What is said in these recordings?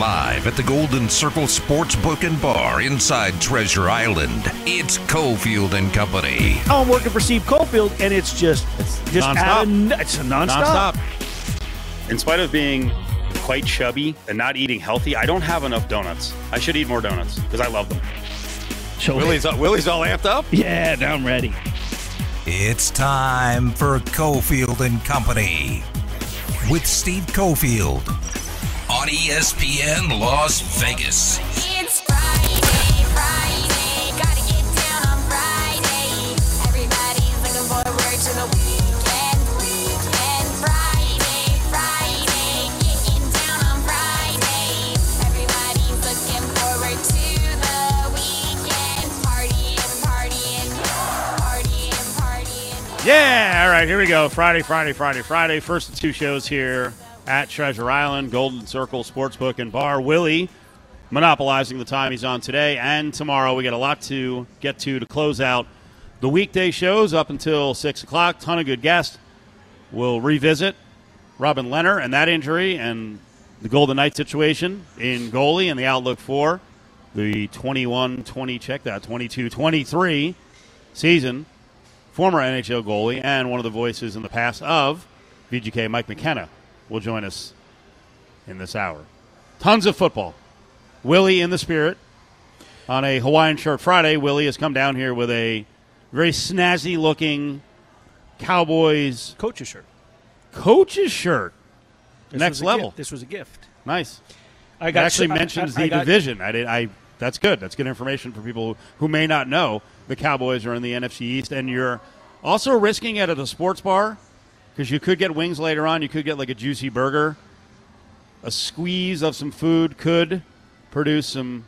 Live at the Golden Circle Sportsbook and Bar inside Treasure Island. It's Cofield and Company. Oh, I'm working for Steve Cofield, and it's just it's just nonstop. out of, it's a nonstop. Nonstop. In spite of being quite chubby and not eating healthy, I don't have enough donuts. I should eat more donuts because I love them. So, Willie's, Willie's all amped up. yeah, now I'm ready. It's time for Cofield and Company with Steve Cofield on ESPN Las Vegas. It's Friday, Friday, gotta get down on Friday. Everybody's looking forward to the weekend, weekend. Friday, Friday, getting down on Friday. Everybody's looking forward to the weekend, partying, partying, partying, partying. Yeah, all right, here we go. Friday, Friday, Friday, Friday. First of two shows here at Treasure Island, Golden Circle Sportsbook and Bar. Willie monopolizing the time he's on today and tomorrow. We got a lot to get to to close out the weekday shows up until 6 o'clock. Ton of good guests. We'll revisit Robin Lehner and that injury and the Golden Knight situation in goalie and the outlook for the 21 20, check that, 22 23 season former NHL goalie and one of the voices in the past of VGK, Mike McKenna, will join us in this hour. Tons of football. Willie in the spirit. On a Hawaiian shirt Friday, Willie has come down here with a very snazzy looking Cowboys Coach's shirt. coach's shirt. This Next level. gift. This was a gift. Nice. I It actually I- mentions I- I the got- division. I did. I. That's good. That's good information for people who may not know the Cowboys are in the NFC East, and you're also risking it at a sports bar because you could get wings later on. You could get like a juicy burger. A squeeze of some food could produce some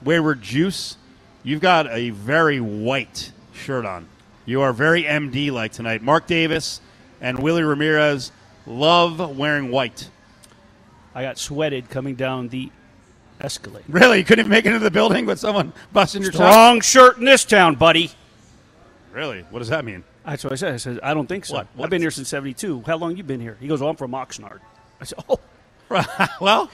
wayward juice. You've got a very white shirt on. You are very MD like tonight. Mark Davis and Willie Ramirez love wearing white. I got sweated coming down the escalator. Really? You couldn't even make it into the building with someone busting your top? Shirt in this town, buddy. Really? What does that mean? That's what I said. I said I don't think so. What? I've been here since '72. How long you been here? He goes, "Oh, I'm from Oxnard." I said, "Oh." well,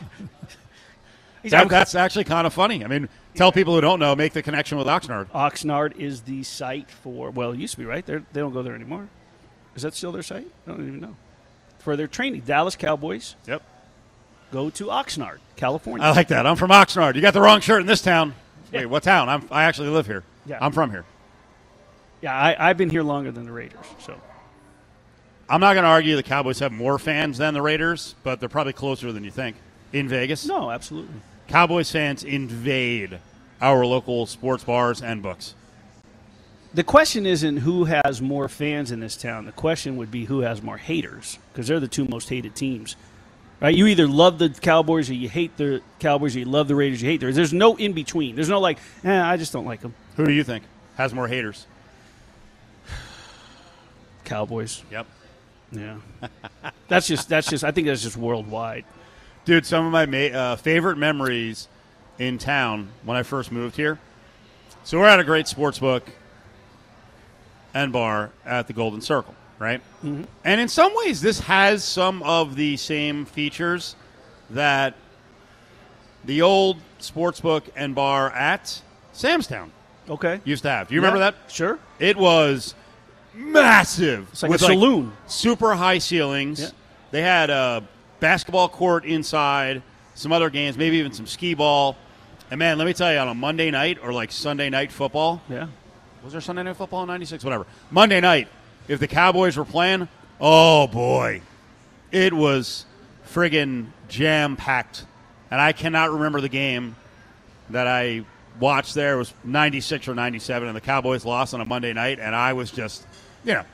He's that, that's actually kind of funny. I mean, tell people who don't know, make the connection with Oxnard. Oxnard is the site for. Well, it used to be right. They're, they don't go there anymore. Is that still their site? I don't even know. For their training, Dallas Cowboys Yep. go to Oxnard, California. I like that. I'm from Oxnard. You got the wrong shirt in this town. Wait, what town? I'm, I actually live here. Yeah. I'm from here. Yeah, I, I've been here longer than the Raiders. So I'm not going to argue the Cowboys have more fans than the Raiders, but they're probably closer than you think in Vegas. no, absolutely. Cowboys fans invade our local sports bars and books. The question isn't who has more fans in this town. The question would be who has more haters because they're the two most hated teams. Right? You either love the Cowboys or you hate the Cowboys or you love the Raiders, you hate the Raiders. There's no in between. There's no like, eh, I just don't like them. Who do you think has more haters? Cowboys. Yep. Yeah. that's just that's just I think that's just worldwide. Dude, some of my ma- uh, favorite memories in town when I first moved here. So we're at a great sports book and bar at the Golden Circle, right? Mm-hmm. And in some ways, this has some of the same features that the old sports book and bar at Samstown Okay. used to have. Do you remember that? Sure. It was massive. It's like with a saloon. super high ceilings. Yeah. They had a basketball court inside, some other games, maybe even some skee ball. And man, let me tell you, on a Monday night or like Sunday night football, Yeah. was there Sunday night football in '96? Whatever. Monday night, if the Cowboys were playing, oh boy, it was friggin' jam packed. And I cannot remember the game that I watched there. It was '96 or '97, and the Cowboys lost on a Monday night, and I was just, you know,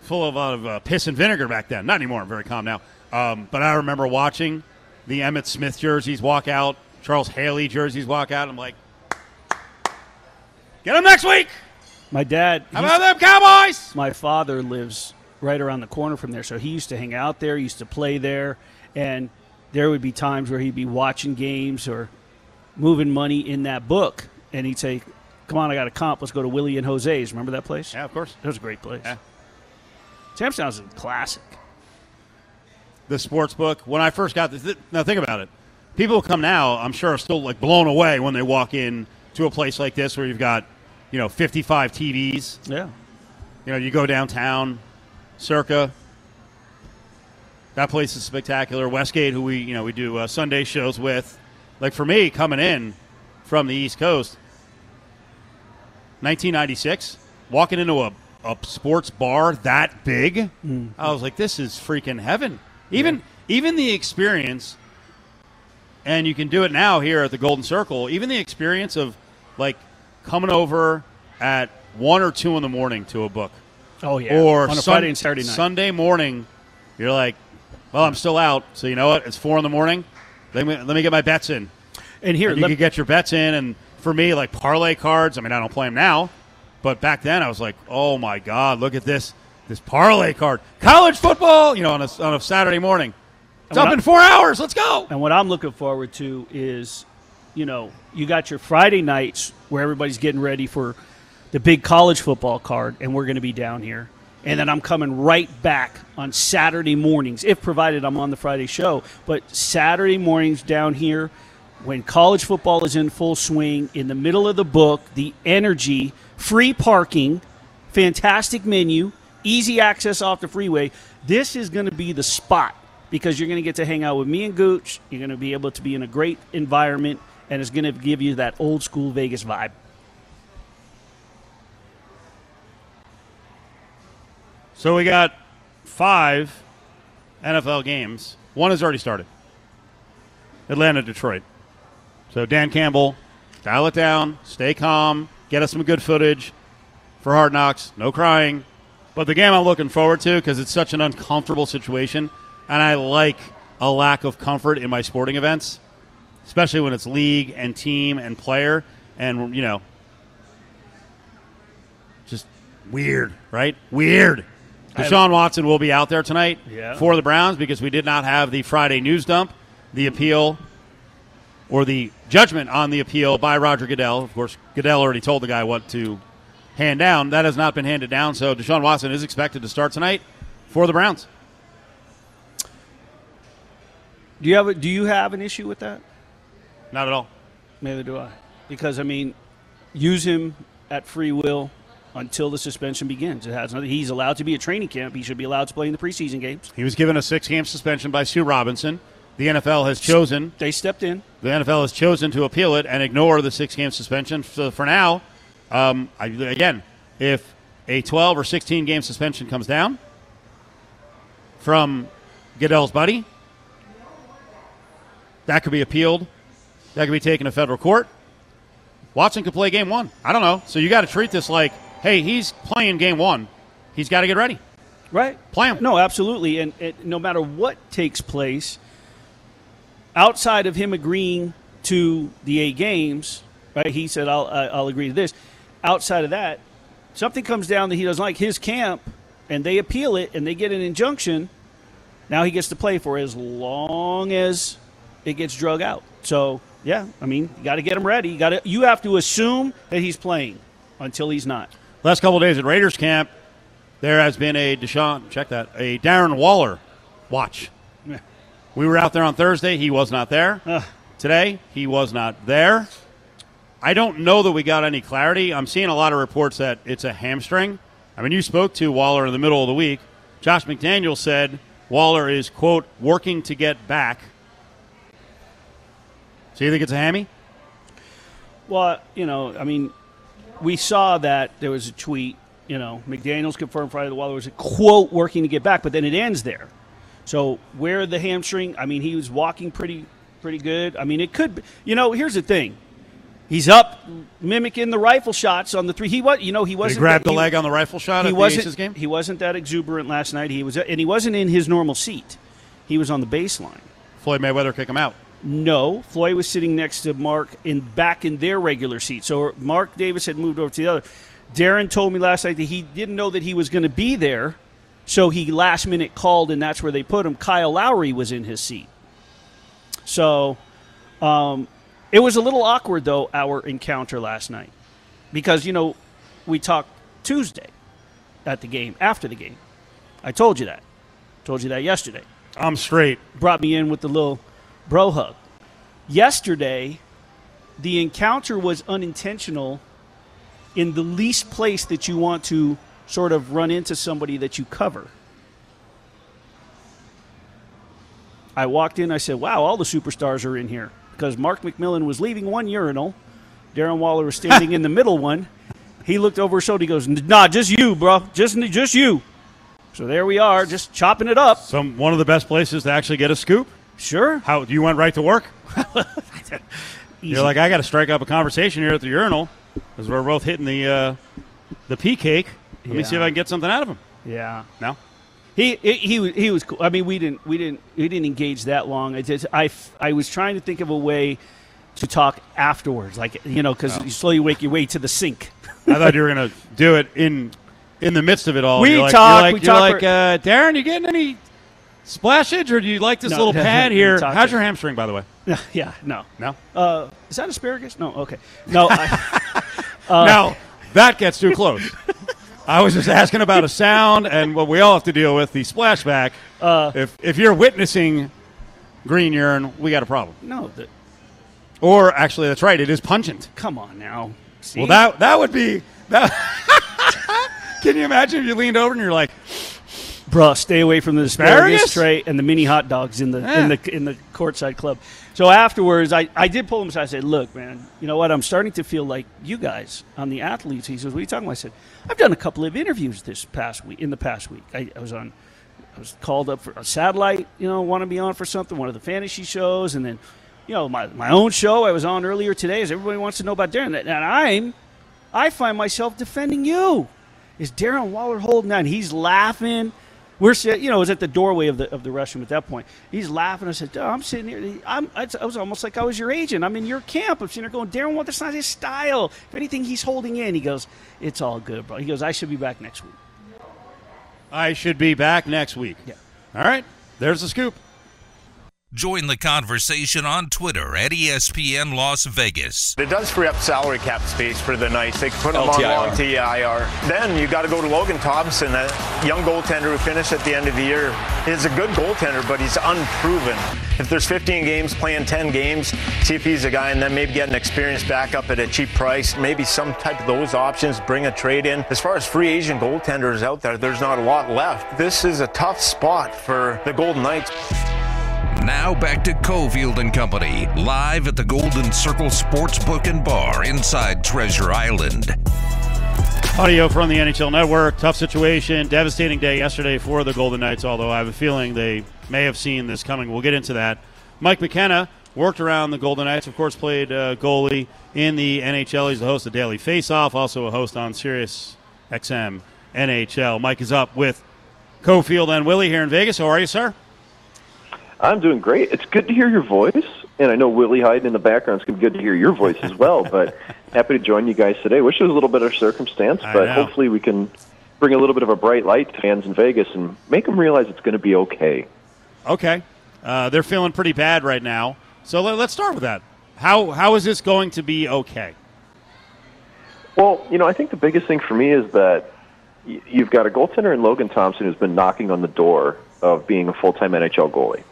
full of, of uh, piss and vinegar back then. Not anymore. I'm very calm now. Um, but I remember watching the Emmitt Smith jerseys walk out, Charles Haley jerseys walk out. I'm like, get them next week. My dad. How about them Cowboys? my father lives right around the corner from there, so he used to hang out there, he used to play there, and there would be times where he'd be watching games or moving money in that book, and he'd say, "Come on, I got a comp. Let's go to Willie and Jose's. Remember that place? Yeah, of course. That was a great place. Yeah. Samstown's a classic. The sports book. When I first got this, now think about it. people who come now, I'm sure, are still like blown away when they walk in to a place like this where you've got, you know, 55 TVs. Yeah. You know, you go downtown, Circa. That place is spectacular. Westgate, who we you know we do uh, Sunday shows with. Like for me, coming in from the East Coast, 1996, walking into a, a sports bar that big, hmm. I was like, this is freaking heaven. Even even the experience, and you can do it now here at the Golden Circle. Even the experience of like coming over at one or two in the morning to a book Oh yeah. or on a Sun- Friday and Saturday night. Sunday morning, you're like, well, I'm still out, so you know what? It's four in the morning. Let me let me get my bets in. and here, And you could get your bets in, and for me, like parlay cards. I mean, I don't play them now, but back then I was like, oh my god, look at this this parlay card, college football. You know, on a on a Saturday morning, it's up what in four hours. Let's go. And what I'm looking forward to is, you know, you got your Friday nights where everybody's getting ready for the big college football card, and we're going to be down here. And then I'm coming right back on Saturday mornings, if provided I'm on the Friday show. But Saturday mornings down here, when college football is in full swing, in the middle of the book, the energy, free parking, fantastic menu, easy access off the freeway. This is going to be the spot because you're going to get to hang out with me and Gooch. You're going to be able to be in a great environment, and it's going to give you that old school Vegas vibe. So we got five NFL games. One has already started. Atlanta, Detroit. So Dan Campbell, dial it down, stay calm, get us some good footage for Hard Knocks. No crying. But the game I'm looking forward to because it's such an uncomfortable situation, and I like a lack of comfort in my sporting events, especially when it's league and team and player, and you know, just weird, right? Weird. Deshaun Watson will be out there tonight Yeah. for the Browns because we did not have the Friday news dump, the appeal, or the judgment on the appeal by Roger Goodell. Of course, Goodell already told the guy what to hand down. That has not been handed down, so Deshaun Watson is expected to start tonight for the Browns. Do you have a, Do you have an issue with that? Not at all. Neither do I. Because I mean, use him at free will until the suspension begins. It has nothing. He's allowed to be at training camp. He should be allowed to play in the preseason games. He was given a six-game suspension by Sue Robinson. The NFL has chosen They stepped in. the NFL has chosen to appeal it and ignore the six-game suspension. So for now, um, I, again, if a 12 or 16 game suspension comes down from Goodell's buddy, that could be appealed. That could be taken to federal court. Watson could play game one. I don't know. So you got to treat this like, hey, he's playing game one. He's got to get ready. Right. Play him. No, absolutely. And, and no matter what takes place, outside of him agreeing to the eight games, right? He said, "I'll I'll agree to this." Outside of that, something comes down that he doesn't like his camp, and they appeal it, and they get an injunction. Now he gets to play for as long as it gets drug out. So yeah, I mean, you got to get him ready. You got to you have to assume that he's playing until he's not. Last couple of days at Raiders camp, there has been a Deshaun, check that, a Darren Waller watch. We were out there on Thursday. He was not there. Ugh. Today, he was not there. I don't know that we got any clarity. I'm seeing a lot of reports that it's a hamstring. I mean, you spoke to Waller in the middle of the week. Josh McDaniel said Waller is, quote, working to get back. So you think it's a hammy? Well, you know, I mean, we saw that there was a tweet. You know, McDaniel's confirmed Friday the Waller was a quote working to get back, but then it ends there. So where the hamstring? I mean, he was walking pretty pretty good. I mean, it could. Be, you know, here's the thing. He's up mimicking the rifle shots on the three. He was, you know, he wasn't. he grab that- the leg on the rifle shot He at wasn't. He wasn't that exuberant last night. He was, and he wasn't in his normal seat. He was on the baseline. Floyd Mayweather kick him out. No, Floyd was sitting next to Mark in back in their regular seat. So Mark Davis had moved over to the other. Darren told me last night that he didn't know that he was going to be there, so he last minute called, and that's where they put him. Kyle Lowry was in his seat. So um, it was a little awkward though our encounter last night because you know we talked Tuesday at the game after the game. I told you that. Told you that yesterday I'm straight. brought me in with the little bro hug. Yesterday, the encounter was unintentional in the least place that you want to sort of run into somebody that you cover. I walked in, I said, Wow, all the superstars are in here. Because Mark McMillan was leaving one urinal. Darren Waller was standing in the middle one. He looked over his shoulder. He goes, Nah, just you, bro. Just, just you. So there we are, just chopping it up. Some one of the best places to actually get a scoop. Sure. How you went right to work? You're like, I got to strike up a conversation here at the urinal because we're both hitting the uh, the pee cake. Let me see if I can get something out of him. yeah. No, He, he he was cool. I mean, we didn't we didn't we didn't engage that long. I just I, I was trying to think of a way to talk afterwards, like you know, because you slowly wake your way to the sink. I thought you were gonna do it in in the midst of it all. We you're like, talk- like, we you're talk like for- uh, Darren, you getting any splashage, or do you like this No, little pad here? How's your hamstring, by the way? yeah, no, No, uh, is that asparagus? No, okay, no. I, now that gets too close. I was just asking about a sound and what we all have to deal with the splashback. Uh, if if you're witnessing green urine, we got a problem. no, the, Or actually, that's right. It is pungent. come on now. See? Well, that that would be that. Can you imagine if you leaned over and you're like, Bruh, stay away from the asparagus, Asparagus? tray and the mini hot dogs in the Yeah. in the in the courtside club. So afterwards, I, I did pull him aside. I said, "Look, man, you know what? I'm starting to feel like you guys on the athletes." He says, "What are you talking about?" I said, "I've done a couple of interviews this past week. In the past week, I, I was on, I was called up for a satellite. You know, want to be on for something, one of the fantasy shows, and then, you know, my my own show I was on earlier today. As everybody wants to know about Darren, and I'm, I find myself defending you. Is Darren Waller holding on? He's laughing. We're sitting, you know, it was at the doorway of the of the restroom at that point. He's laughing. I said, I'm sitting here. I'm, I was almost like I was your agent. I'm in your camp. I'm sitting there going, Darren Waller, that's not his style. If anything, he's holding in. He goes, it's all good, bro. He goes, I should be back next week. I should be back next week? Yeah. All right. There's the scoop. Join the conversation on Twitter at ESPN Las Vegas. It does free up salary cap space for the Knights. They can put him on LTIR. long TIR. Then you got to go to Logan Thompson, a young goaltender who finished at the end of the year. He's a good goaltender, but he's unproven. If there's 15 games, playing 10 games, see if he's a guy, and then maybe get an experienced backup at a cheap price. Maybe some type of those options. Bring a trade in. As far as free agent goaltenders out there, there's not a lot left. This is a tough spot for the Golden Knights. Now back to Cofield and Company, live at the Golden Circle Sportsbook and Bar inside Treasure Island. Audio from the NHL Network. Tough situation. Devastating day yesterday for the Golden Knights, although I have a feeling they may have seen this coming. We'll get into that. Mike McKenna worked around the Golden Knights, of course, played uh, goalie in the NHL. He's the host of Daily Faceoff, also a host on Sirius XM NHL. Mike is up with Cofield and Willie here in Vegas. How are you, sir? I'm doing great. It's good to hear your voice, and I know Willie hiding in the background. It's going to be good to hear your voice as well. But happy to join you guys today. Wish it was a little better circumstance, I but know. hopefully we can bring a little bit of a bright light to fans in Vegas and make them realize it's going to be okay. Okay. Uh, they're feeling pretty bad right now. So let, let's start with that. How, how is this going to be okay? Well, you know, I think the biggest thing for me is that y- you've got a goaltender in Logan Thompson who's been knocking on the door of being a full-time NHL goalie.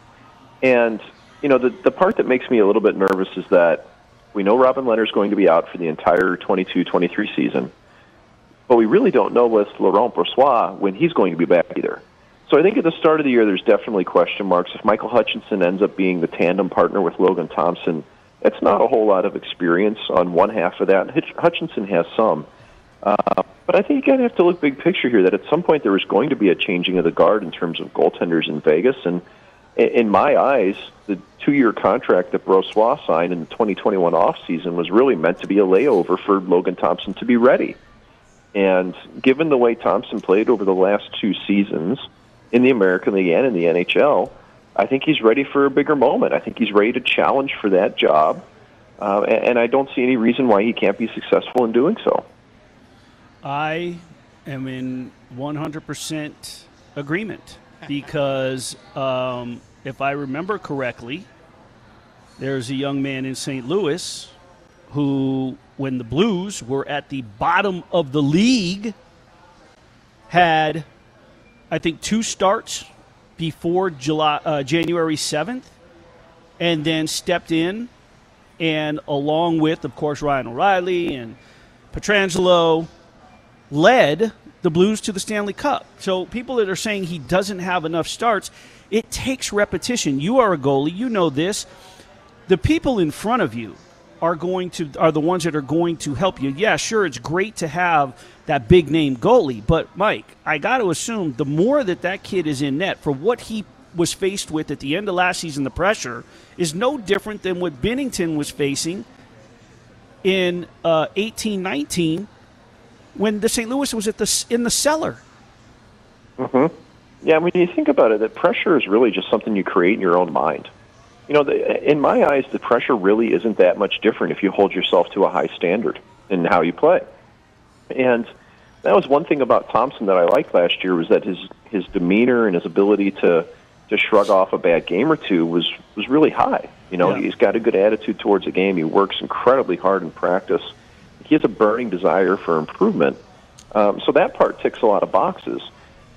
And, you know, the, the part that makes me a little bit nervous is that we know Robin Lehner's going to be out for the entire 22-23 season, but we really don't know with Laurent Brossoit when he's going to be back either. So I think at the start of the year, there's definitely question marks. If Michael Hutchinson ends up being the tandem partner with Logan Thompson, that's not a whole lot of experience on one half of that. Hitch- Hutchinson has some. Uh, but I think you gotta have to look big picture here. That at some point there was going to be a changing of the guard in terms of goaltenders in Vegas, and in my eyes, the two-year contract that Brossoit signed in the 2021 offseason was really meant to be a layover for Logan Thompson to be ready. And given the way Thompson played over the last two seasons in the American League and in the NHL, I think he's ready for a bigger moment. I think he's ready to challenge for that job, uh, and, and I don't see any reason why he can't be successful in doing so. I am in 100% agreement because um, if I remember correctly, there's a young man in St. Louis who, when the Blues were at the bottom of the league, had, I think, two starts before July, uh, January 7th, and then stepped in and along with, of course, Ryan O'Reilly and Pietrangelo, led the Blues to the Stanley Cup. So people that are saying he doesn't have enough starts, it takes repetition. You are a goalie, you know this. The people in front of you are going to are the ones that are going to help you. Yeah, sure, it's great to have that big name goalie, but Mike, I got to assume the more that that kid is in net for what he was faced with at the end of last season, the pressure is no different than what Binnington was facing in uh, eighteen nineteen when the St. Louis was at the in the cellar. Mm-hmm. Yeah, when you think about it, that pressure is really just something you create in your own mind. You know, the, in my eyes, the pressure really isn't that much different if you hold yourself to a high standard in how you play. And that was one thing about Thompson that I liked last year was that his his demeanor and his ability to to shrug off a bad game or two was was really high. You know, Yeah. he's got a good attitude towards the game. He works incredibly hard in practice. He has a burning desire for improvement. Um, so that part ticks a lot of boxes.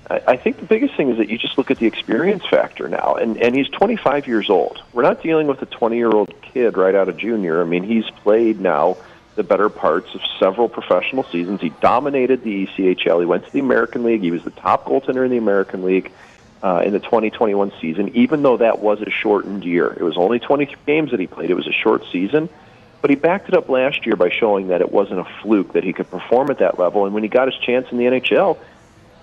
I, I think the biggest thing is that you just look at the experience factor now, and and he's 25 years old. We're not dealing with a 20 year old kid right out of junior. I mean, he's played now the better parts of several professional seasons. He dominated the ECHL. He went to the American League. He was the top goaltender in the American League uh, in the 2021 season, even though that was a shortened year. It was only 23 games that he played. It was a short season. But he backed it up last year by showing that it wasn't a fluke, that he could perform at that level. And when he got his chance in the NHL,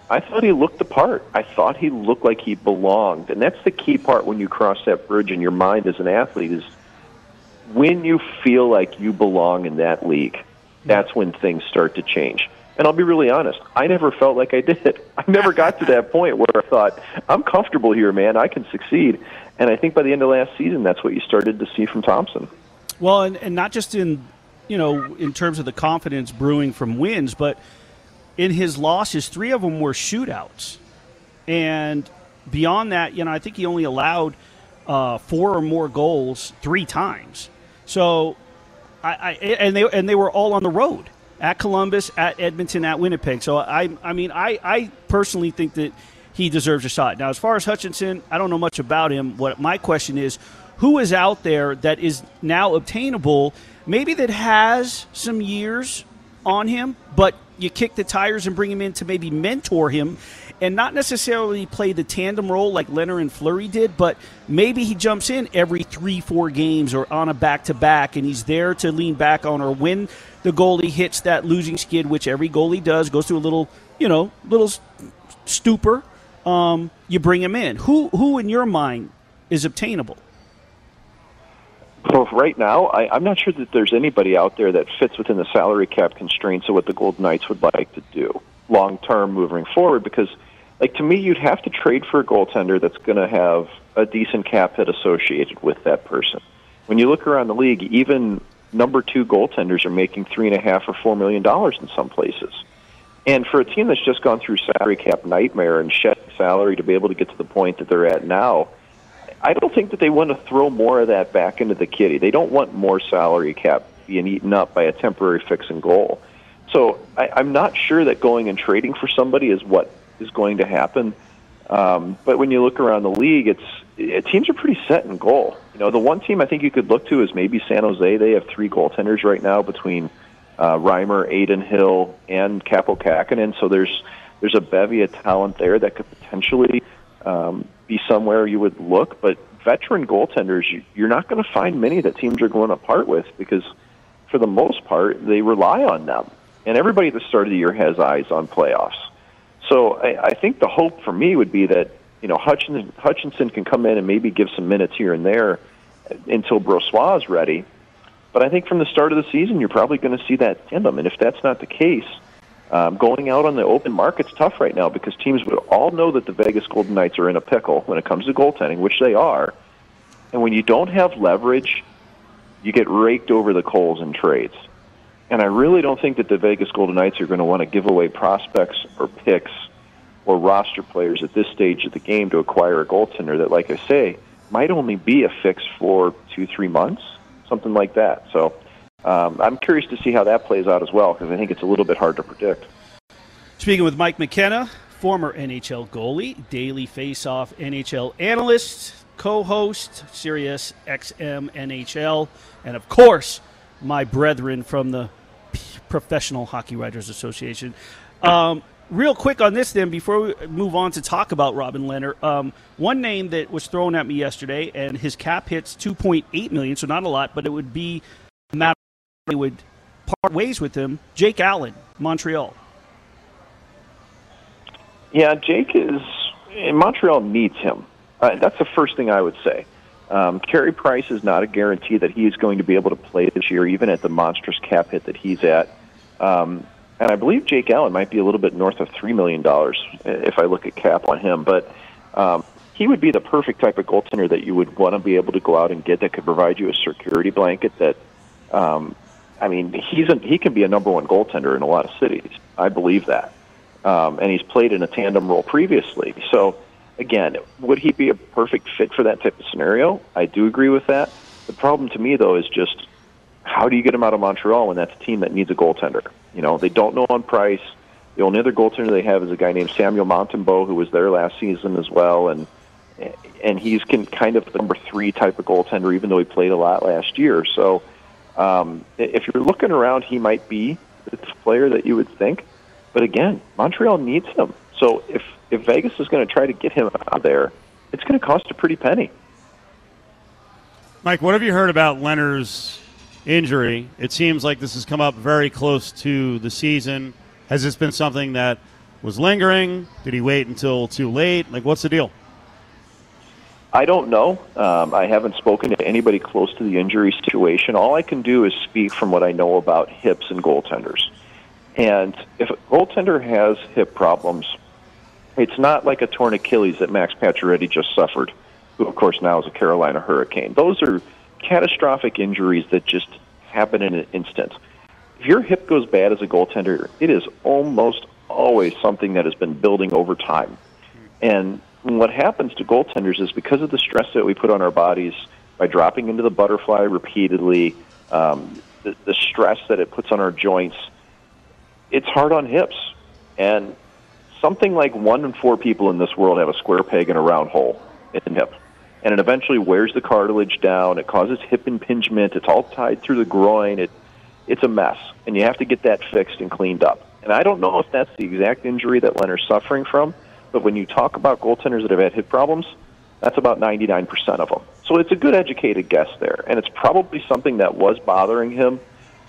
I thought he looked the part. I thought he looked like he belonged. And that's the key part when you cross that bridge in your mind as an athlete is when you feel like you belong in that league, that's when things start to change. And I'll be really honest, I never felt like I did. I never got to that point where I thought, I'm comfortable here, man. I can succeed. And I think by the end of last season, that's what you started to see from Thompson. Well, and, and not just in you know in terms of the confidence brewing from wins, but in his losses, three of them were shootouts, and beyond that, you know, I think he only allowed uh, four or more goals three times. So, I, I and they and they were all on the road at Columbus, at Edmonton, at Winnipeg. So I I mean I I personally think that he deserves a shot. Now, as far as Hutchinson, I don't know much about him. What my question is, who is out there that is now obtainable, maybe that has some years on him, but you kick the tires and bring him in to maybe mentor him and not necessarily play the tandem role like Lehner and Fleury did, but maybe he jumps in every three, four games or on a back to back and he's there to lean back on or when the goalie hits that losing skid, which every goalie does, goes through a little, you know, little stupor. Um, you bring him in. Who, who in your mind is obtainable? Well, right now, I, I'm not sure that there's anybody out there that fits within the salary cap constraints of what the Golden Knights would like to do long term moving forward. Because, like to me, you'd have to trade for a goaltender that's going to have a decent cap hit associated with that person. When you look around the league, even number two goaltenders are making three and a half or four million dollars in some places. And for a team that's just gone through salary cap nightmare and shed salary to be able to get to the point that they're at now, I don't think that they want to throw more of that back into the kitty. They don't want more salary cap being eaten up by a temporary fix and goal. So I, I'm not sure that going and trading for somebody is what is going to happen. Um, but when you look around the league, it's it, teams are pretty set in goal. You know, the one team I think you could look to is maybe San Jose. They have three goaltenders right now between uh, Reimer, Adin Hill, and Kaapo. So there's there's a bevy of talent there that could potentially um, be somewhere you would look. But veteran goaltenders, you, you're not going to find many that teams are going to part with because, for the most part, they rely on them. And everybody at the start of the year has eyes on playoffs. So I, I think the hope for me would be that you know Hutchinson, Hutchinson can come in and maybe give some minutes here and there until Brossoit is ready. But I think from the start of the season, you're probably going to see that tandem. And if that's not the case, um, going out on the open market's tough right now because teams would all know that the Vegas Golden Knights are in a pickle when it comes to goaltending, which they are. And when you don't have leverage, you get raked over the coals in trades. And I really don't think that the Vegas Golden Knights are going to want to give away prospects or picks or roster players at this stage of the game to acquire a goaltender that, like I say, might only be a fix for two, three months, something like that. So um, I'm curious to see how that plays out as well because I think it's a little bit hard to predict. Speaking with Mike McKenna, former NHL goalie, daily face-off NHL analyst. co-host, Sirius XM NHL, and of course, my brethren from the Professional Hockey Writers Association. Um, real quick on this, then, before we move on to talk about Robin Lehner, um, one name that was thrown at me yesterday, and his cap hits 2.8 million, so not a lot, but it would be they would part ways with him. Jake Allen, Montreal. Yeah, Jake is. Montreal needs him. Uh, that's the first thing I would say. Um, Carey Price is not a guarantee that he is going to be able to play this year, even at the monstrous cap hit that he's at. Um, and I believe Jake Allen might be a little bit north of three million dollars if I look at cap on him. But um, he would be the perfect type of goaltender that you would want to be able to go out and get that could provide you a security blanket. That, um, I mean, he's a, he can be a number one goaltender in a lot of cities. I believe that, um, and he's played in a tandem role previously. So, again, would he be a perfect fit for that type of scenario? I do agree with that. The problem to me, though, is just how do you get him out of Montreal when that's a team that needs a goaltender? You know, they don't know on price. The only other goaltender they have is a guy named Samuel Montembeault, who was there last season as well, and and he's can kind of the number three type of goaltender, even though he played a lot last year. So, um, if you're looking around, he might be the player that you would think. But again, Montreal needs him. So if if Vegas is going to try to get him out of there, it's going to cost a pretty penny. Mike, what have you heard about Lehner's injury? It seems like this has come up very close to the season. Has this been something that was lingering? Did he wait until too late? Like, what's the deal? I don't know. Um, I haven't spoken to anybody close to the injury situation. All I can do is speak from what I know about hips and goaltenders. And if a goaltender has hip problems, it's not like a torn Achilles that Max Pacioretty just suffered, who of course now is a Carolina Hurricane. Those are catastrophic injuries that just happen in an instant. If your hip goes bad as a goaltender, it is almost always something that has been building over time. And what happens to goaltenders is because of the stress that we put on our bodies by dropping into the butterfly repeatedly, um, the, the stress that it puts on our joints, it's hard on hips. And something like one in four people in this world have a square peg and a round hole in the hip. And it eventually wears the cartilage down. It causes hip impingement. It's all tied through the groin. It, it's a mess. And you have to get that fixed and cleaned up. And I don't know if that's the exact injury that Lehner's suffering from, but when you talk about goaltenders that have had hip problems, that's about 99% of them. So it's a good educated guess there. And it's probably something that was bothering him.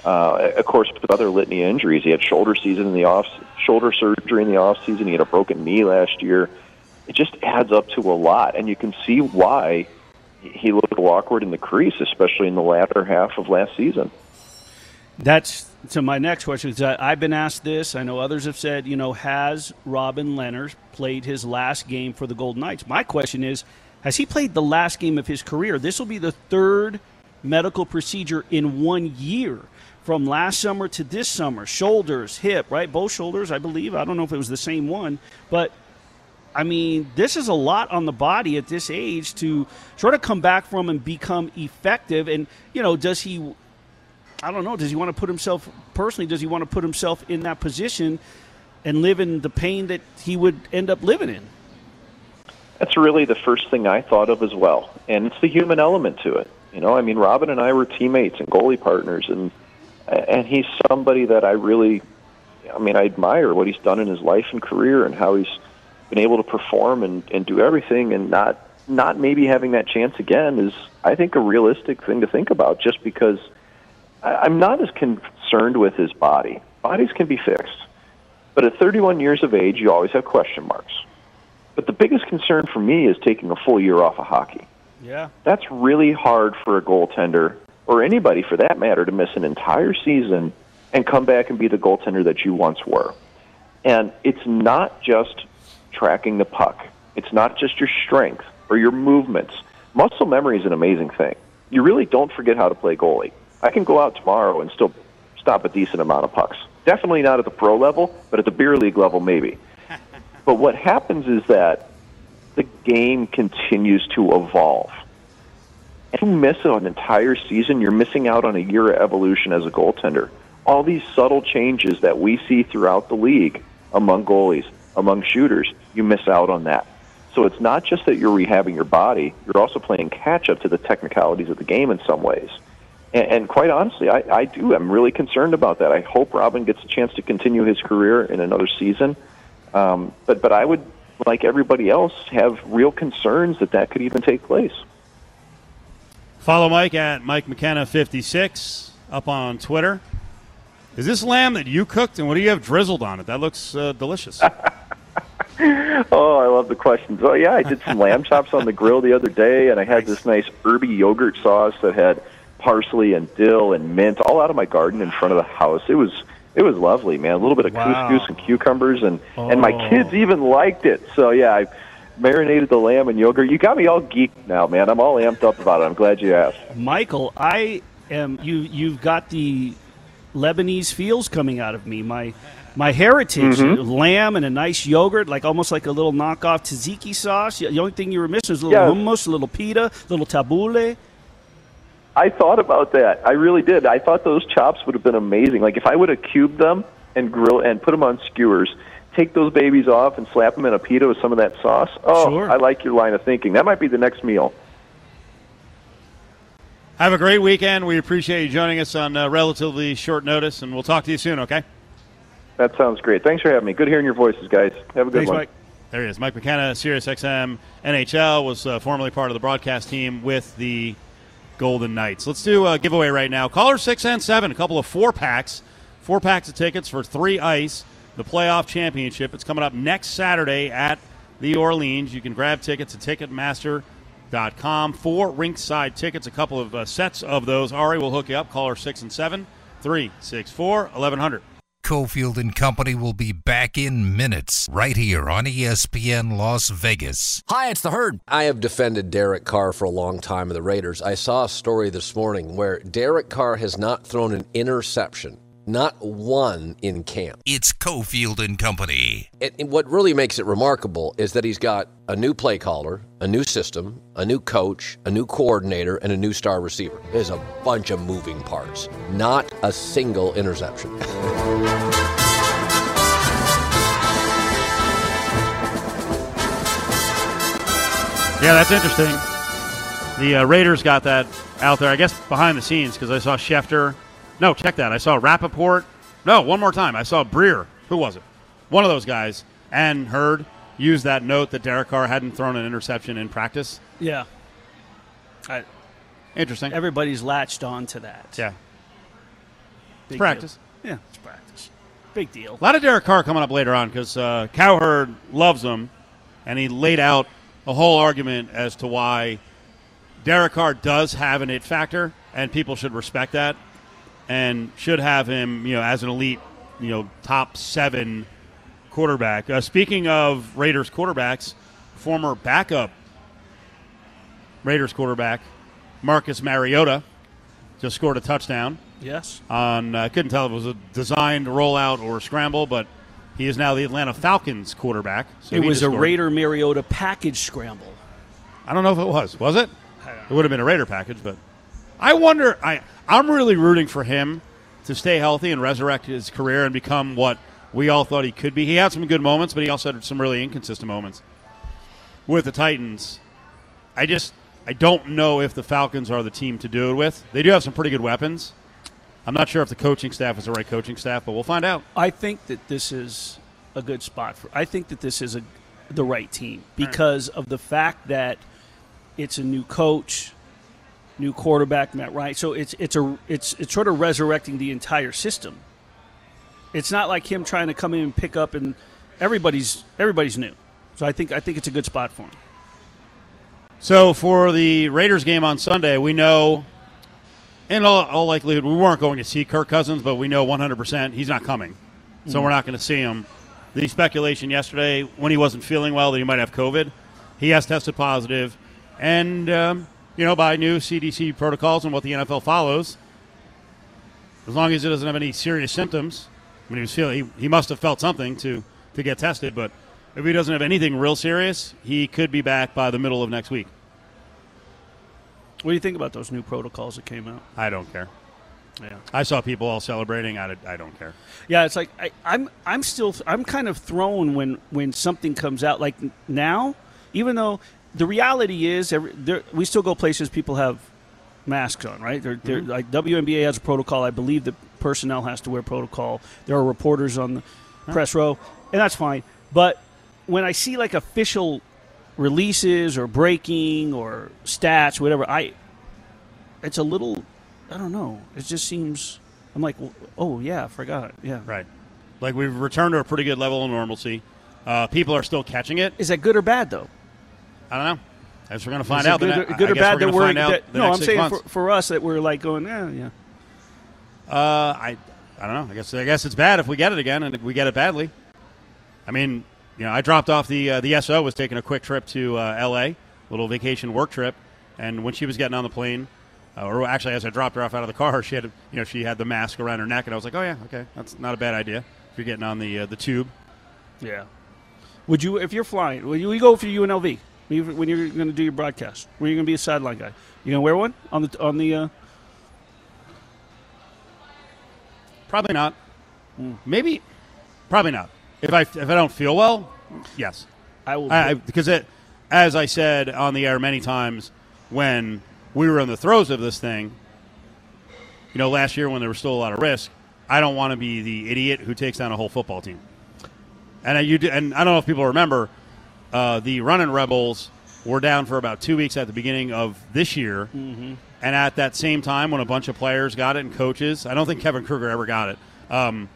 Uh, of course, with other litany injuries, he had shoulder season in the off, shoulder surgery in the off season. He had a broken knee last year. It just adds up to a lot, and you can see why he looked awkward in the crease, especially in the latter half of last season. That's to my next question. Is I've been asked this. I know others have said, you know, has Robin Lehner played his last game for the Golden Knights? My question is, has he played the last game of his career? This will be the third medical procedure in one year from last summer to this summer. Shoulders, hip, right? Both shoulders, I believe. I don't know if it was the same one, but I mean, this is a lot on the body at this age to sort of come back from and become effective. And, you know, does he, I don't know, does he want to put himself, personally, does he want to put himself in that position and live in the pain that he would end up living in? That's really the first thing I thought of as well. And it's the human element to it. You know, I mean, Robin and I were teammates and goalie partners, and and he's somebody that I really, I mean, I admire what he's done in his life and career and how he's been able to perform and, and do everything and not not maybe having that chance again is I think a realistic thing to think about just because I'm not as concerned with his body. Bodies can be fixed. But at 31 years of age, you always have question marks. But the biggest concern for me is taking a full year off of hockey. Yeah. That's really hard for a goaltender or anybody for that matter to miss an entire season and come back and be the goaltender that you once were. And it's not just tracking the puck. It's not just your strength or your movements. Muscle memory is an amazing thing. You really don't forget how to play goalie. I can go out tomorrow and still stop a decent amount of pucks. Definitely not at the pro level, but at the beer league level, maybe. but what happens is that the game continues to evolve. If you miss an entire season, you're missing out on a year of evolution as a goaltender. All these subtle changes that we see throughout the league among goalies, among shooters, you miss out on that. So it's not just that you're rehabbing your body; you're also playing catch up to the technicalities of the game in some ways. And, and quite honestly, I, I do. I'm really concerned about that. I hope Robin gets a chance to continue his career in another season. Um, but but I would, like everybody else, have real concerns that that could even take place. Follow Mike at Mike McKenna fifty six up on Twitter. Is this lamb that you cooked, and what do you have drizzled on it? That looks uh, delicious. Oh, I love the questions. Oh, yeah, I did some lamb chops on the grill the other day, and I had this nice herby yogurt sauce that had parsley and dill and mint all out of my garden in front of the house. It was it was lovely, man. A little bit of Wow. couscous and cucumbers, and and Oh. my kids even liked it. So yeah, I marinated the lamb in yogurt. You got me all geeked now, man. I'm all amped up about it. I'm glad you asked. Michael, I am you. You've got the Lebanese feels coming out of me. My my heritage, Mm-hmm. lamb and a nice yogurt, like almost like a little knockoff tzatziki sauce. The only thing you were missing was a little Yeah. hummus, a little pita, a little tabbouleh. I thought about that. I really did. I thought those chops would have been amazing. Like if I would have cubed them and grill and put them on skewers, take those babies off and slap them in a pita with some of that sauce. Oh, Sure. I like your line of thinking. That might be the next meal. Have a great weekend. We appreciate you joining us on uh, relatively short notice, and we'll talk to you soon. Okay. That sounds great. Thanks for having me. Good hearing your voices, guys. Have a good Thanks, one. Mike. There he is. Mike McKenna, Sirius XM NHL, was uh, formerly part of the broadcast team with the Golden Knights. Let's do a giveaway right now. Caller 6 and 7, a couple of four packs. Four packs of tickets for three ice, the playoff championship. It's coming up next Saturday at the Orleans. You can grab tickets at Ticketmaster.com. Four rinkside tickets, a couple of uh, sets of those. Ari will hook you up. Caller 6 and 7, 364 1100. Cofield and Company will be back in minutes right here on ESPN Las Vegas. Hi, it's the herd. I have defended Derek Carr for a long time of the Raiders. I saw a story this morning where Derek Carr has not thrown an interception, not one in camp. It's Cofield and Company. It, and what really makes it remarkable is that he's got a new play caller, a new system, a new coach, a new coordinator, and a new star receiver. There's a bunch of moving parts, not a single interception. Yeah, that's interesting. The uh, Raiders got that out there, I guess, behind the scenes because I saw Schefter. No, check that. I saw Rapoport. No, one more time. I saw Breer. Who was it? One of those guys. And Hurd used that note that Derek Carr hadn't thrown an interception in practice. Yeah. I, Interesting. everybody's latched on to that. yeah. Big practice. deal. Yeah, it's practice. Big deal. A lot of Derek Carr coming up later on because uh, Cowherd loves him, and he laid out a whole argument as to why Derek Carr does have an it factor, and people should respect that, and should have him, you know, as an elite, you know, top seven quarterback. Uh, speaking of Raiders quarterbacks, former backup Raiders quarterback Marcus Mariota just scored a touchdown Yes. on I couldn't tell if it was a designed rollout or a scramble, but he is now the Atlanta Falcons quarterback. So it was a. Raider Mariota package scramble. I don't know if it was. Was it? It would have been a Raider package, but I wonder. I I'm really rooting for him to stay healthy and resurrect his career and become what we all thought he could be. He had some good moments, but he also had some really inconsistent moments with the Titans. I just I don't know if the Falcons are the team to do it with. They do have some pretty good weapons. I'm not sure if the coaching staff is the right coaching staff, but we'll find out. I think that this is a good spot for. I think that this is a the right team because of the fact that it's a new coach, new quarterback, Matt Ryan. So it's it's a it's it's sort of resurrecting the entire system. It's not like him trying to come in and pick up and everybody's everybody's new. So I think I think it's a good spot for him. So for the Raiders game on Sunday, we know, in all, all likelihood, we weren't going to see Kirk Cousins, but we know 100% he's not coming. So we're not going to see him. The speculation yesterday, when he wasn't feeling well, that he might have COVID. He has tested positive, and um, you know, by new CDC protocols and what the NFL follows, as long as he doesn't have any serious symptoms, I mean, he was feeling he, he must have felt something to to get tested, but if he doesn't have anything real serious, he could be back by the middle of next week. What do you think about those new protocols that came out? I don't care. Yeah. I saw people all celebrating. I, I don't care. Yeah, it's like I, I'm I'm still I'm kind of thrown when when something comes out like now. even though the reality is, every, there, we still go places people have masks on, right? They're, they're, like WNBA has a protocol. I believe the personnel has to wear protocol. There are reporters on the press row, and that's fine. But when I see like official releases or breaking or stats, whatever, I it's a little, I don't know. It just seems. I'm like, oh yeah, I forgot. Yeah, Right. Like we've returned to a pretty good level of normalcy. Uh, people are still catching it. Is that good or bad though? I don't know. I guess we're going to find out. good, good or bad we're that we're that, no i'm saying for, for us that we're like going yeah yeah Uh, I, I don't know. I guess I guess it's bad if we get it again and if we get it badly. I mean, you know, I dropped off the uh, the SO was taking a quick trip to uh, L.A. little vacation work trip, and when she was getting on the plane, uh, or actually as I dropped her off out of the car, she had you know she had the mask around her neck, and I was like, oh yeah, okay, that's not a bad idea if you're getting on the uh, the tube. yeah would you if you're flying would you, you go for unlv when you- when you're going to do your broadcast where you're going to be a sideline guy you going to wear one on the on the uh, Probably not. Maybe, probably not. If I if I don't feel well, yes. i will I, I, because it, as I said on the air many times, when we were in the throes of this thing, you know, last year when there was still a lot of risk, I don't want to be the idiot who takes down a whole football team. And I, you do, and I don't know if people remember, uh, the running rebels were down for about two weeks at the beginning of this year, mm-hmm. and at that same time, when a bunch of players got it and coaches, I don't think Kevin Kruger ever got it. Um,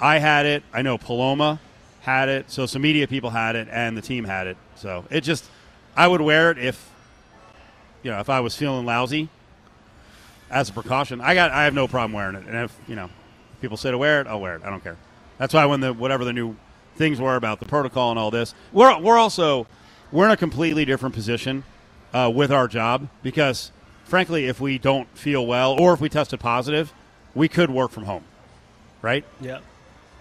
I had it. I know Paloma had it. So some media people had it, and the team had it. So it just, I would wear it if, you know, if I was feeling lousy, as a precaution. I got, I have no problem wearing it, and if you know, people say to wear it, I'll wear it. I don't care. That's why when the whatever the new things were about the protocol and all this, we're we're also we're in a completely different position uh, with our job because, frankly, if we don't feel well or if we tested positive, we could work from home, right? yeah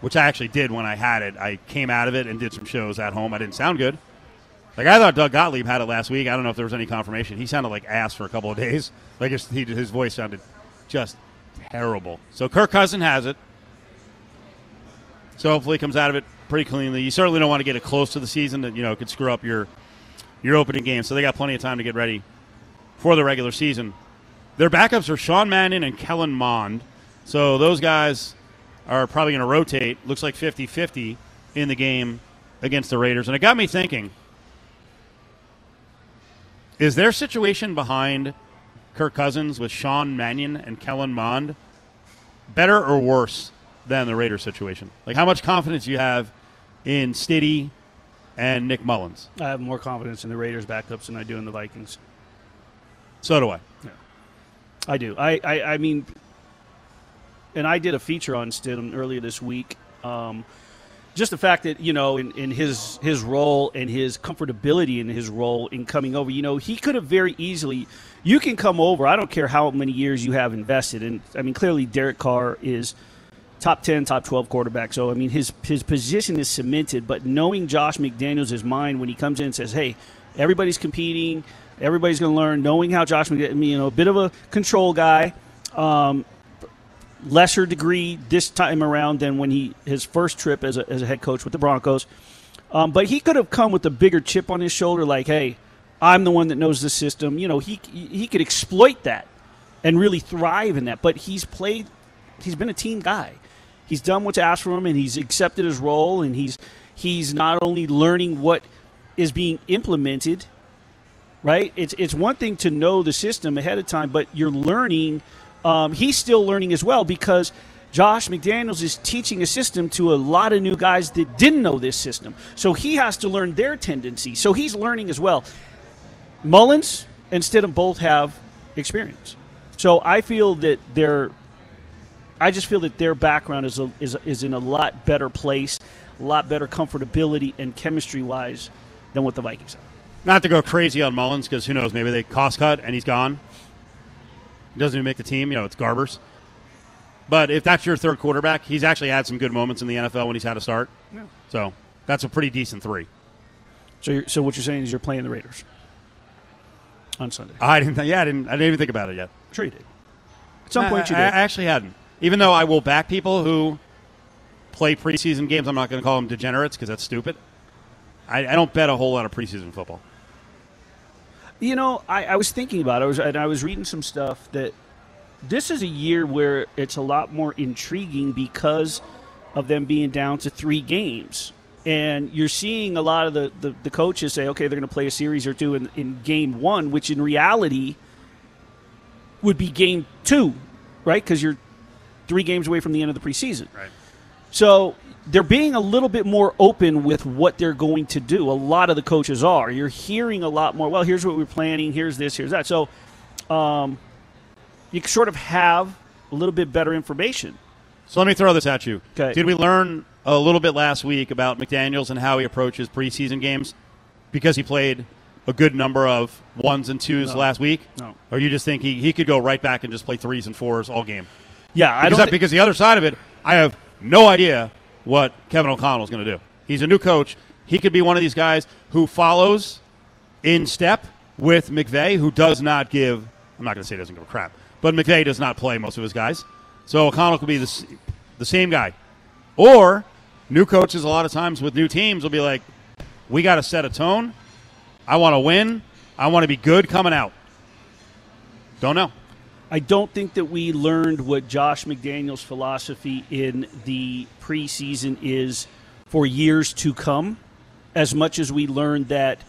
which I actually did when I had it. I came out of it and did some shows at home. I didn't sound good. Like I thought Doug Gottlieb had it last week. I don't know if there was any confirmation. He sounded like ass for a couple of days. Like his, he, his voice sounded just terrible. So Kirk Cousins has it. So hopefully he comes out of it pretty cleanly. You certainly don't want to get it close to the season that you know could screw up your your opening game. So they got plenty of time to get ready for the regular season. Their backups are Sean Mannion and Kellen Mond. So those guys are probably going to rotate. Looks like 50 50 in the game against the Raiders. And it got me thinking is their situation behind Kirk Cousins with Sean Mannion and Kellen Mond better or worse than the Raiders situation? Like, how much confidence you have in Stiddy and Nick Mullens? i have more confidence in the raiders backups than i do in the vikings So do I. Yeah. I do. I, I, I mean, and I did a feature on Stidham earlier this week. Um, just the fact that you know, in, in his his role and his comfortability in his role in coming over, you know, he could have very easily. You can come over. I don't care how many years you have invested, and I mean, clearly Derek Carr is top 10 top 12 quarterback. So i mean his his position is cemented but knowing josh mcdaniels' mind when he comes in and says hey everybody's competing. Everybody's going to learn. Knowing how josh mcdaniels you know a bit of a control guy um, lesser degree this time around than when he his first trip as a, as a head coach with the broncos. Um, but he could have come with a bigger chip on his shoulder like hey i'm the one that knows the system. You know he he could exploit that and really thrive in that. But he's played he's been a team guy he's done what's asked from him and he's accepted his role and he's he's not only learning what is being implemented right it's it's one thing to know the system ahead of time but you're learning um, he's still learning as well because Josh McDaniels is teaching a system to a lot of new guys that didn't know this system. So he has to learn their tendencies. So he's learning as well. Mullens and Stidham both have experience. So I feel that they're I just feel that their background is a, is is in a lot better place, a lot better comfortability and chemistry wise than what the Vikings have. Not to go crazy on Mullens because who knows, maybe they cost cut and he's gone. He doesn't even make the team. You know, it's Garbers. But if that's your third quarterback, he's actually had some good moments in the NFL when he's had a start. So that's a pretty decent three. So you're, so what you're saying is you're playing the Raiders on Sunday. I didn't. Th- yeah, I didn't. I didn't even think about it yet. Sure you did. At some point you did. I actually hadn't. Even though I will back people who play preseason games, I'm not going to call them degenerates because that's stupid. I, I don't bet a whole lot of preseason football. You know, I, I was thinking about it. I was and I was reading some stuff that this is a year where it's a lot more intriguing because of them being down to three games. And you're seeing a lot of the, the, the coaches say, okay, they're going to play a series or two in, in game one, which in reality would be game two, right? Because you're three games away from the end of the preseason. Right. So they're being a little bit more open with what they're going to do. A lot of the coaches are. You're hearing a lot more. Well, here's what we're planning. Here's this. Here's that. So um, you sort of have a little bit better information. So let me throw this at you. Okay. Did we learn a little bit last week about McDaniels and how he approaches preseason games because he played a good number of ones and twos No. last week? No. Or you just think he, he could go right back and just play threes and fours all game? Yeah, I Because, don't. that, because the other side of it, I have no idea what Kevin O'Connell's going to do. He's a new coach. He could be one of these guys who follows in step with McVay, who does not give. I'm not going to say he doesn't give a crap, but McVay does not play most of his guys. So O'Connell could be the, the same guy. Or new coaches, a lot of times with new teams, will be like, we got to set a tone. I want to win. I want to be good coming out. Don't know. I don't think that we learned what Josh McDaniels' philosophy in the preseason is for years to come, as much as we learned that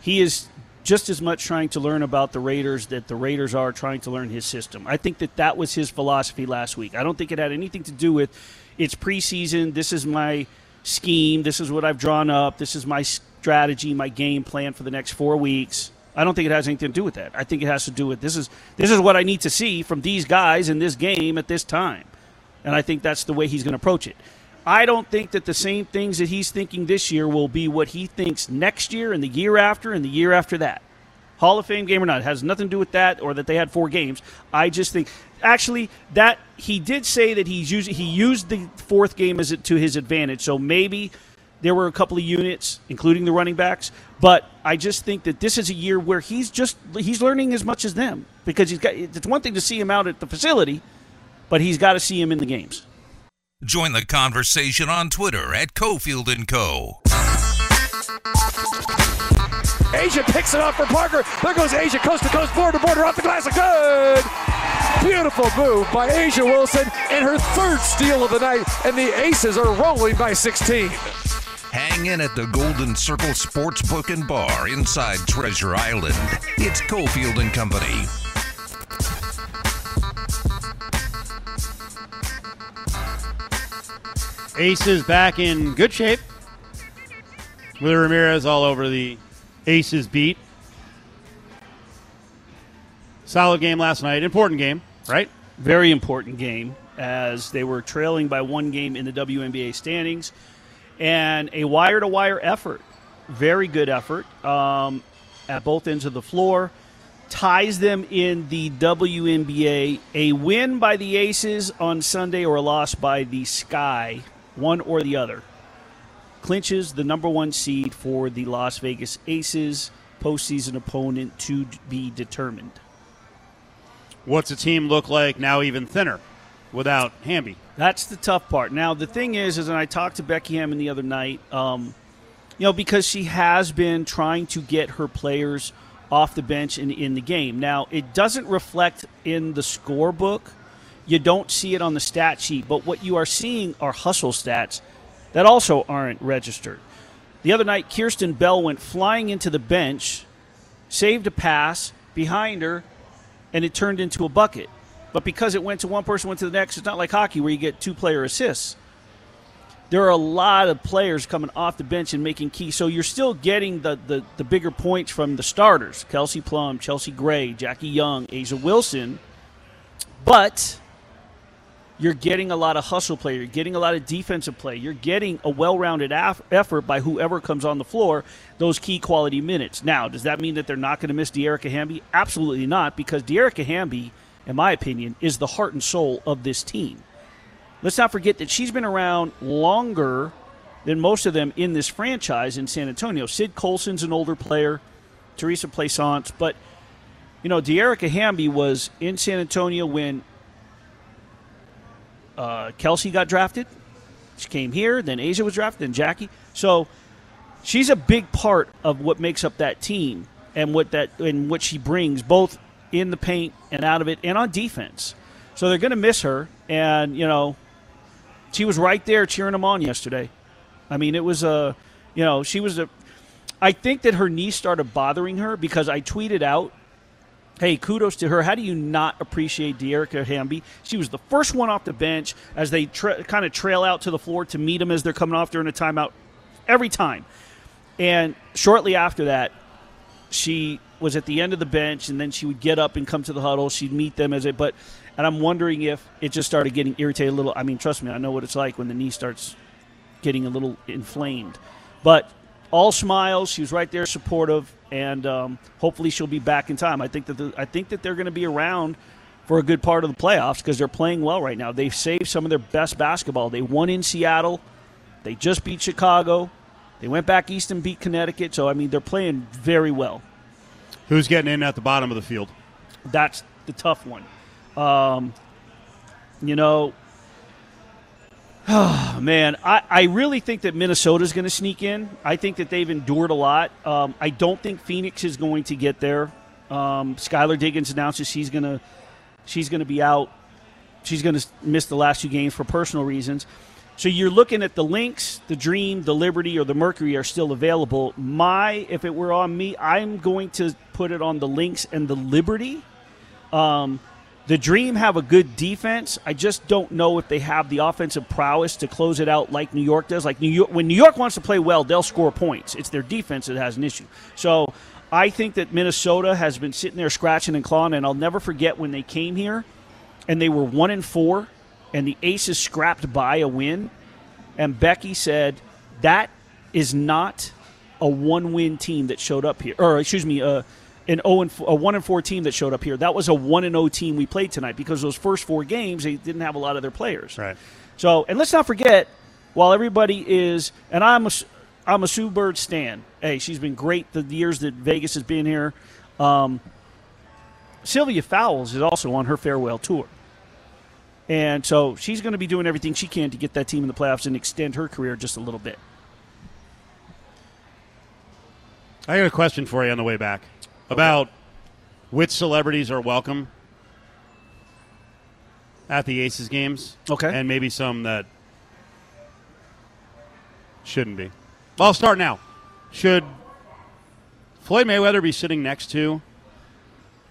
he is just as much trying to learn about the Raiders that the Raiders are trying to learn his system. I think that that was his philosophy last week. I don't think it had anything to do with it's preseason. This is my scheme. This is what I've drawn up. This is my strategy, my game plan for the next four weeks. I don't think it has anything to do with that. I think it has to do with this is this is what I need to see from these guys in this game at this time, and I think that's the way he's going to approach it. I don't think that the same things that he's thinking this year will be what he thinks next year and the year after and the year after that. Hall of Fame game or not it has nothing to do with that or that they had four games. I just think actually that he did say that he's using he used the fourth game as it to his advantage. So maybe there were a couple of units, including the running backs, but I just think that this is a year where he's just he's learning as much as them because he's got. It's one thing to see him out at the facility, but he's got to see him in the games. Join the conversation on Twitter at Cofield and Co. A'ja picks it up for Parker. There goes A'ja, coast to coast, border to border, off the glass. A good, beautiful move by A'ja Wilson and her third steal of the night. And the Aces are rolling by 16. Hang in at the Golden Circle Sportsbook and Bar inside Treasure Island. It's Cofield and Company. Aces back in good shape. With Ramirez all over the Aces beat. Solid game last night. Important game, right? Very important game as they were trailing by one game in the WNBA standings, and a wire to wire effort. Very good effort um, at both ends of the floor. Ties them in the WNBA. A win by the Aces on Sunday or a loss by the Sky, one or the other, clinches the number one seed for the Las Vegas Aces, postseason opponent to be determined. What's the team look like now even thinner without Hamby? That's the tough part. Now the thing is, is and I talked to Becky Hammon the other night. Um, you know, because she has been trying to get her players off the bench and in the game. Now it doesn't reflect in the scorebook. You don't see it on the stat sheet, but what you are seeing are hustle stats that also aren't registered. The other night, Kierstan Bell went flying into the bench, saved a pass behind her, and it turned into a bucket. But because it went to one person, went to the next, it's not like hockey where you get two player assists. There are a lot of players coming off the bench and making key. So you're still getting the, the, the bigger points from the starters Kelsey Plum, Chelsea Gray, Jackie Young, A'ja Wilson. But you're getting a lot of hustle play. You're getting a lot of defensive play. You're getting a well rounded af- effort by whoever comes on the floor, those key quality minutes. Now, does that mean that they're not going to miss Dearica Hamby? Absolutely not, because Dearica Hamby, in my opinion, is the heart and soul of this team. Let's not forget that she's been around longer than most of them in this franchise in San Antonio. Sid Colson's an older player, Theresa Plaisance, but you know, Dearica Hamby was in San Antonio when uh, Kelsey got drafted. She came here, then A'ja was drafted, then Jackie. So she's a big part of what makes up that team and what that and what she brings both in the paint and out of it and on defense. So they're going to miss her and you know she was right there cheering them on yesterday. I mean, it was a you know, she was a I think that her knee started bothering her because I tweeted out Hey, kudos to her. How do you not appreciate Dearica Hamby? She was the first one off the bench as they tra- kind of trail out to the floor to meet them as they're coming off during a timeout every time. And shortly after that, she was at the end of the bench, and then she would get up and come to the huddle. She'd meet them as it, but, and I'm wondering if it just started getting irritated a little. I mean, trust me, I know what it's like when the knee starts getting a little inflamed. But all smiles. She was right there, supportive, and um, hopefully she'll be back in time. I think that the, I think that they're going to be around for a good part of the playoffs because they're playing well right now. They've saved some of their best basketball. They won in Seattle. They just beat Chicago. They went back east and beat Connecticut. So I mean, they're playing very well. Who's getting in at the bottom of the field? That's the tough one. Um, you know, oh, man, I, I really think that Minnesota's going to sneak in. I think that they've endured a lot. Um, I don't think Phoenix is going to get there. Um, Skylar Diggins announces she's going to she's going to be out. She's going to miss the last two games for personal reasons. So you're looking at the Lynx, the Dream, the Liberty, or the Mercury are still available. My, if it were on me, I'm going to put it on the Lynx and the Liberty. Um, the Dream have a good defense. I just don't know if they have the offensive prowess to close it out like New York does. Like New York, when New York wants to play well, they'll score points. It's their defense that has an issue. So I think that Minnesota has been sitting there scratching and clawing, and I'll never forget when they came here and they were one and four, and the Aces scrapped by a win, and Becky said that is not a one-win team that showed up here, or excuse me, uh, an 0 and 4, a one and four team that showed up here. That was a one and 0 team we played tonight because those first four games they didn't have a lot of their players. Right. So, and let's not forget, while everybody is, and I'm a, I'm a Sue Bird stan. Hey, she's been great the years that Vegas has been here. Um, Sylvia Fowles is also on her farewell tour. And so she's going to be doing everything she can to get that team in the playoffs and extend her career just a little bit. I got a question for you on the way back about which celebrities are welcome at the Aces games. Okay. And maybe some that shouldn't be. Well, I'll start now. Should Floyd Mayweather be sitting next to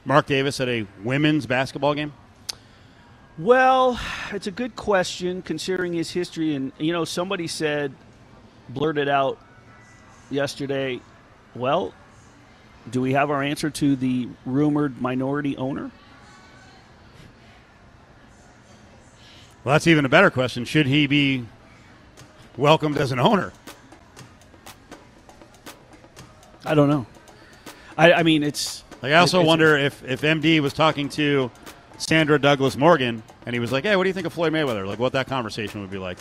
Mark Davis at a women's basketball game? Well, it's a good question considering his history. And, you know, somebody said, blurted out yesterday, well, do we have our answer to the rumored minority owner? Well, that's even a better question. Should he be welcomed as an owner? I don't know. I, I mean, it's. Like, I also it's- wonder if, if MD was talking to Sandra Douglas Morgan and he was like, "Hey, what do you think of Floyd Mayweather?" Like, what that conversation would be like.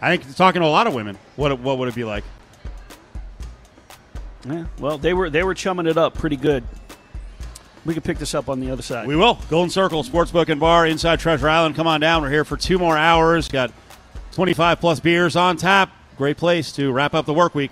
I think talking to a lot of women, what what would it be like? Yeah, well, they were they were chumming it up pretty good. We could pick this up on the other side. We will. Golden Circle Sportsbook and Bar inside Treasure Island. Come on down. We're here for two more hours. Got 25 plus beers on tap. Great place to wrap up the work week.